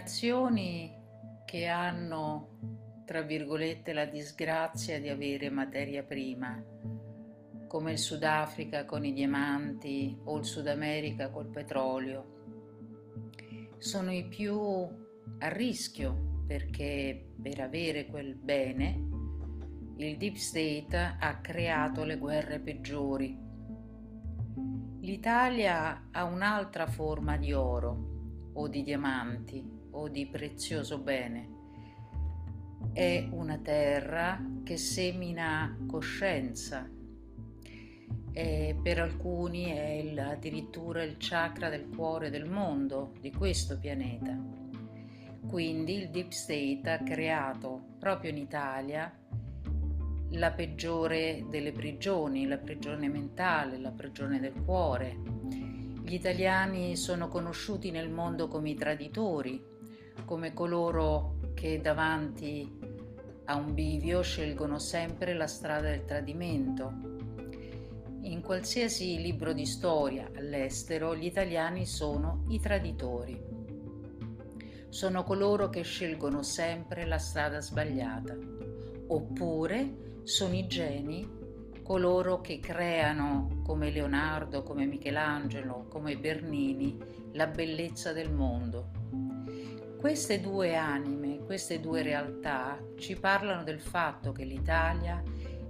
nazioni che hanno, tra virgolette, la disgrazia di avere materia prima, come il Sudafrica con i diamanti o il Sud America col petrolio, sono i più a rischio perché per avere quel bene il Deep State ha creato le guerre peggiori. L'Italia ha un'altra forma di oro o di diamanti o di prezioso bene. È una terra che semina coscienza. E per alcuni è il, addirittura il chakra del cuore del mondo, di questo pianeta. Quindi il Deep State ha creato proprio in Italia la peggiore delle prigioni, la prigione mentale, la prigione del cuore. Gli italiani sono conosciuti nel mondo come i traditori, come coloro che davanti a un bivio scelgono sempre la strada del tradimento. In qualsiasi libro di storia all'estero gli italiani sono i traditori. Sono coloro che scelgono sempre la strada sbagliata, oppure sono i geni, coloro che creano come Leonardo, come Michelangelo, come Bernini, la bellezza del mondo. Queste due anime, queste due realtà ci parlano del fatto che l'Italia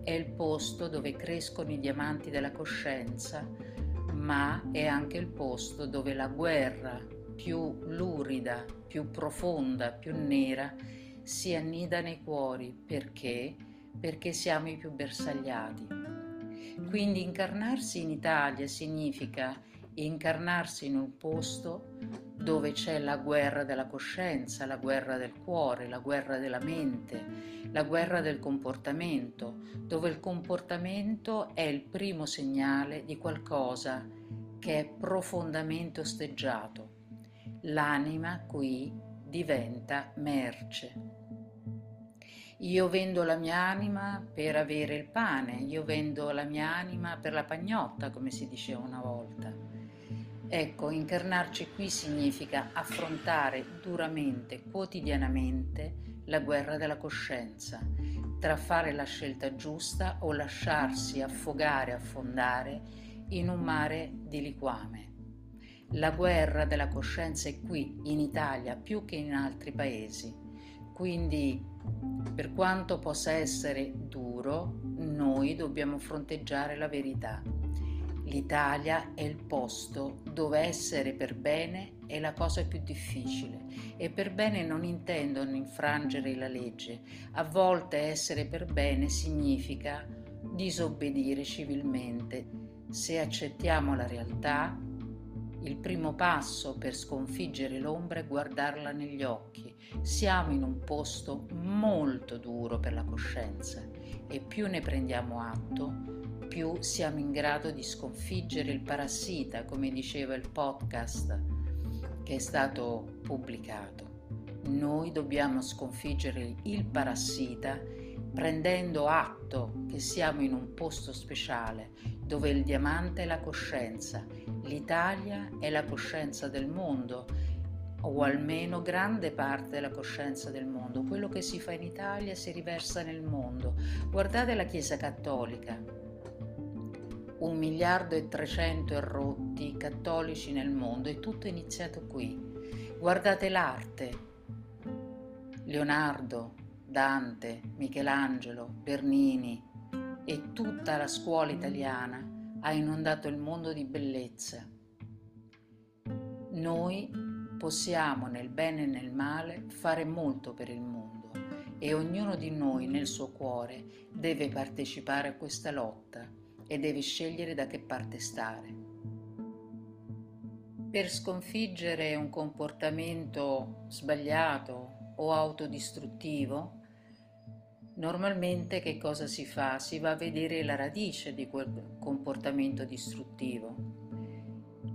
è il posto dove crescono i diamanti della coscienza, ma è anche il posto dove la guerra più lurida, più profonda, più nera si annida nei cuori perché perché siamo i più bersagliati. Quindi incarnarsi in Italia significa incarnarsi in un posto dove c'è la guerra della coscienza, la guerra del cuore, la guerra della mente, la guerra del comportamento, dove il comportamento è il primo segnale di qualcosa che è profondamente osteggiato. L'anima qui diventa merce. Io vendo la mia anima per avere il pane, io vendo la mia anima per la pagnotta, come si diceva una volta. Ecco, incarnarci qui significa affrontare duramente, quotidianamente, la guerra della coscienza, tra fare la scelta giusta o lasciarsi affogare, affondare in un mare di liquame. La guerra della coscienza è qui, in Italia, più che in altri paesi. Quindi per quanto possa essere duro, noi dobbiamo fronteggiare la verità. L'Italia è il posto dove essere per bene è la cosa più difficile e per bene non intendono infrangere la legge. A volte essere per bene significa disobbedire civilmente. Se accettiamo la realtà, il primo passo per sconfiggere l'ombra è guardarla negli occhi. Siamo in un posto molto duro per la coscienza e più ne prendiamo atto, più siamo in grado di sconfiggere il parassita, come diceva il podcast che è stato pubblicato. Noi dobbiamo sconfiggere il parassita prendendo atto che siamo in un posto speciale dove il diamante è la coscienza, l'Italia è la coscienza del mondo o almeno grande parte della coscienza del mondo. Quello che si fa in Italia si riversa nel mondo. Guardate la Chiesa Cattolica. Un miliardo e trecento errotti cattolici nel mondo e tutto è iniziato qui. Guardate l'arte. Leonardo, Dante, Michelangelo, Bernini e tutta la scuola italiana ha inondato il mondo di bellezza. Noi possiamo nel bene e nel male fare molto per il mondo e ognuno di noi nel suo cuore deve partecipare a questa lotta e deve scegliere da che parte stare. Per sconfiggere un comportamento sbagliato o autodistruttivo, Normalmente che cosa si fa? Si va a vedere la radice di quel comportamento distruttivo,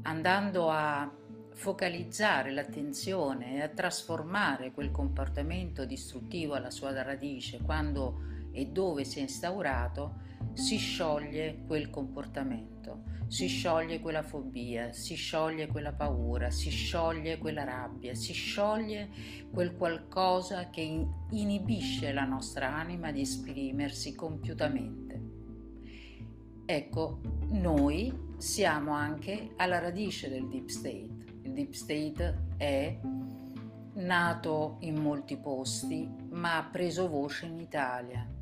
andando a focalizzare l'attenzione e a trasformare quel comportamento distruttivo alla sua radice, quando e dove si è instaurato, si scioglie quel comportamento, si scioglie quella fobia, si scioglie quella paura, si scioglie quella rabbia, si scioglie quel qualcosa che inibisce la nostra anima di esprimersi compiutamente. Ecco, noi siamo anche alla radice del deep state. Il deep state è nato in molti posti, ma ha preso voce in Italia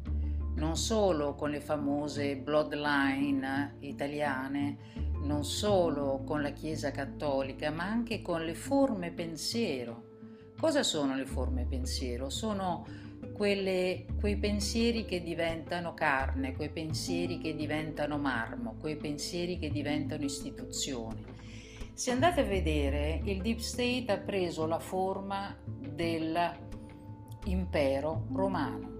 non solo con le famose bloodline italiane, non solo con la Chiesa cattolica, ma anche con le forme pensiero. Cosa sono le forme pensiero? Sono quelle, quei pensieri che diventano carne, quei pensieri che diventano marmo, quei pensieri che diventano istituzioni. Se andate a vedere, il Deep State ha preso la forma dell'impero romano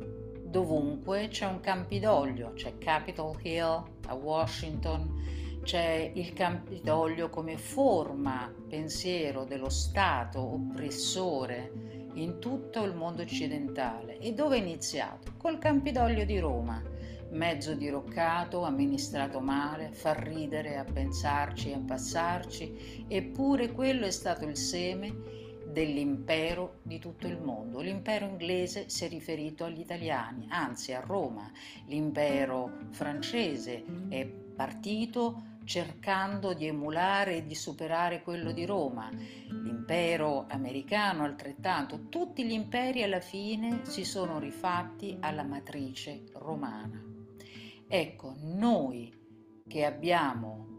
dovunque c'è un Campidoglio, c'è Capitol Hill a Washington, c'è il Campidoglio come forma pensiero dello Stato oppressore in tutto il mondo occidentale. E dove è iniziato? Col Campidoglio di Roma, mezzo diroccato, amministrato male, fa ridere a pensarci e a passarci, eppure quello è stato il seme dell'impero di tutto il mondo. L'impero inglese si è riferito agli italiani, anzi a Roma. L'impero francese è partito cercando di emulare e di superare quello di Roma. L'impero americano altrettanto. Tutti gli imperi alla fine si sono rifatti alla matrice romana. Ecco, noi che abbiamo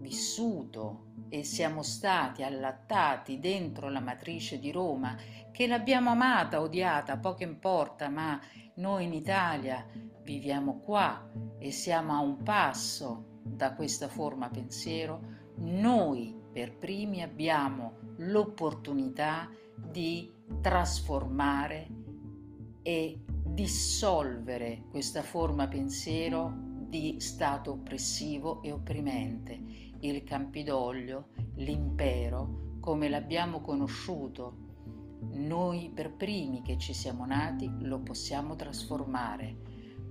vissuto e siamo stati allattati dentro la matrice di Roma, che l'abbiamo amata, odiata, poco importa, ma noi in Italia viviamo qua e siamo a un passo da questa forma pensiero, noi per primi abbiamo l'opportunità di trasformare e dissolvere questa forma pensiero di stato oppressivo e opprimente il Campidoglio, l'impero, come l'abbiamo conosciuto. Noi per primi che ci siamo nati lo possiamo trasformare,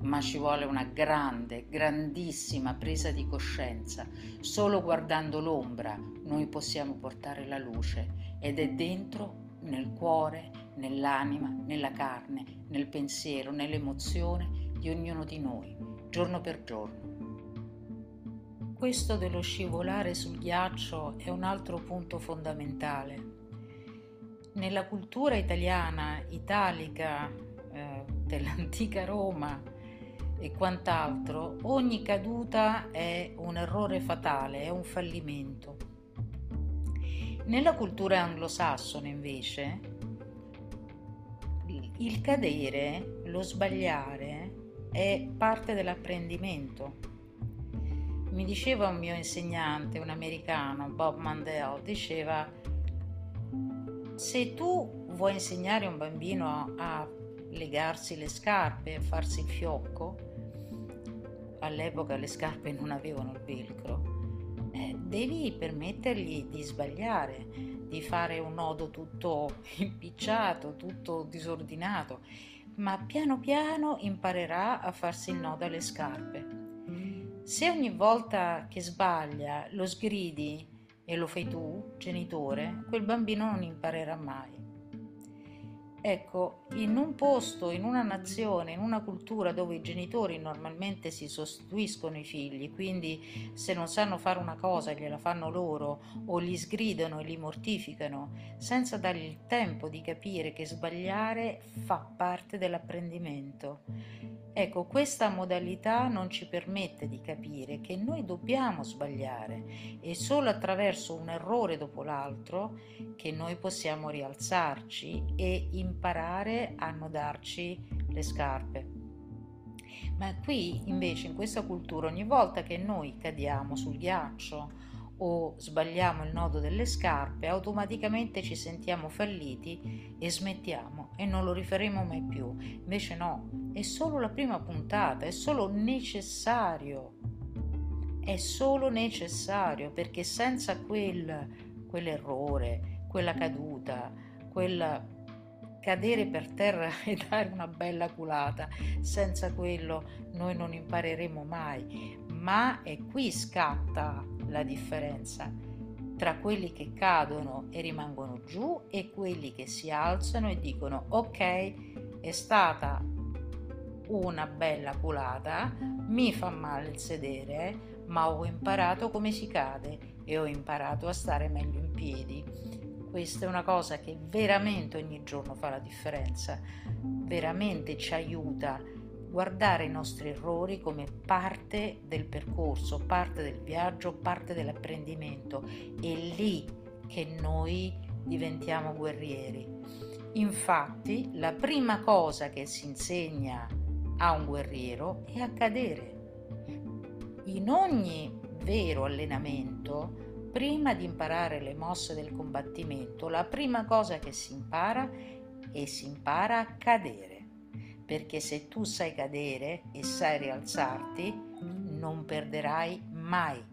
ma ci vuole una grande, grandissima presa di coscienza. Solo guardando l'ombra noi possiamo portare la luce ed è dentro nel cuore, nell'anima, nella carne, nel pensiero, nell'emozione di ognuno di noi, giorno per giorno. Questo dello scivolare sul ghiaccio è un altro punto fondamentale. Nella cultura italiana, italica, eh, dell'antica Roma e quant'altro, ogni caduta è un errore fatale, è un fallimento. Nella cultura anglosassone, invece, il cadere, lo sbagliare, è parte dell'apprendimento. Mi diceva un mio insegnante, un americano, Bob Mandel, diceva se tu vuoi insegnare un bambino a legarsi le scarpe, a farsi il fiocco, all'epoca le scarpe non avevano il velcro, eh, devi permettergli di sbagliare, di fare un nodo tutto impicciato, tutto disordinato, ma piano piano imparerà a farsi il nodo alle scarpe se ogni volta che sbaglia lo sgridi e lo fai tu, genitore, quel bambino non imparerà mai. Ecco, in un posto, in una nazione, in una cultura dove i genitori normalmente si sostituiscono i figli, quindi se non sanno fare una cosa gliela fanno loro o li sgridano e li mortificano, senza dargli il tempo di capire che sbagliare fa parte dell'apprendimento. Ecco, questa modalità non ci permette di capire che noi dobbiamo sbagliare e solo attraverso un errore dopo l'altro che noi possiamo rialzarci e imparare imparare a nodarci le scarpe. Ma qui invece in questa cultura ogni volta che noi cadiamo sul ghiaccio o sbagliamo il nodo delle scarpe, automaticamente ci sentiamo falliti e smettiamo e non lo rifaremo mai più. Invece no, è solo la prima puntata, è solo necessario. È solo necessario perché senza quel, quell'errore, quella caduta, quella cadere per terra e dare una bella culata. Senza quello noi non impareremo mai. Ma è qui scatta la differenza tra quelli che cadono e rimangono giù e quelli che si alzano e dicono ok, è stata una bella culata, mi fa male il sedere, ma ho imparato come si cade e ho imparato a stare meglio in piedi. Questa è una cosa che veramente ogni giorno fa la differenza, veramente ci aiuta guardare i nostri errori come parte del percorso, parte del viaggio, parte dell'apprendimento. È lì che noi diventiamo guerrieri. Infatti, la prima cosa che si insegna a un guerriero è a cadere. In ogni vero allenamento, prima di imparare le mosse del combattimento, la prima cosa che si impara è si impara a cadere perché se tu sai cadere e sai rialzarti, non perderai mai.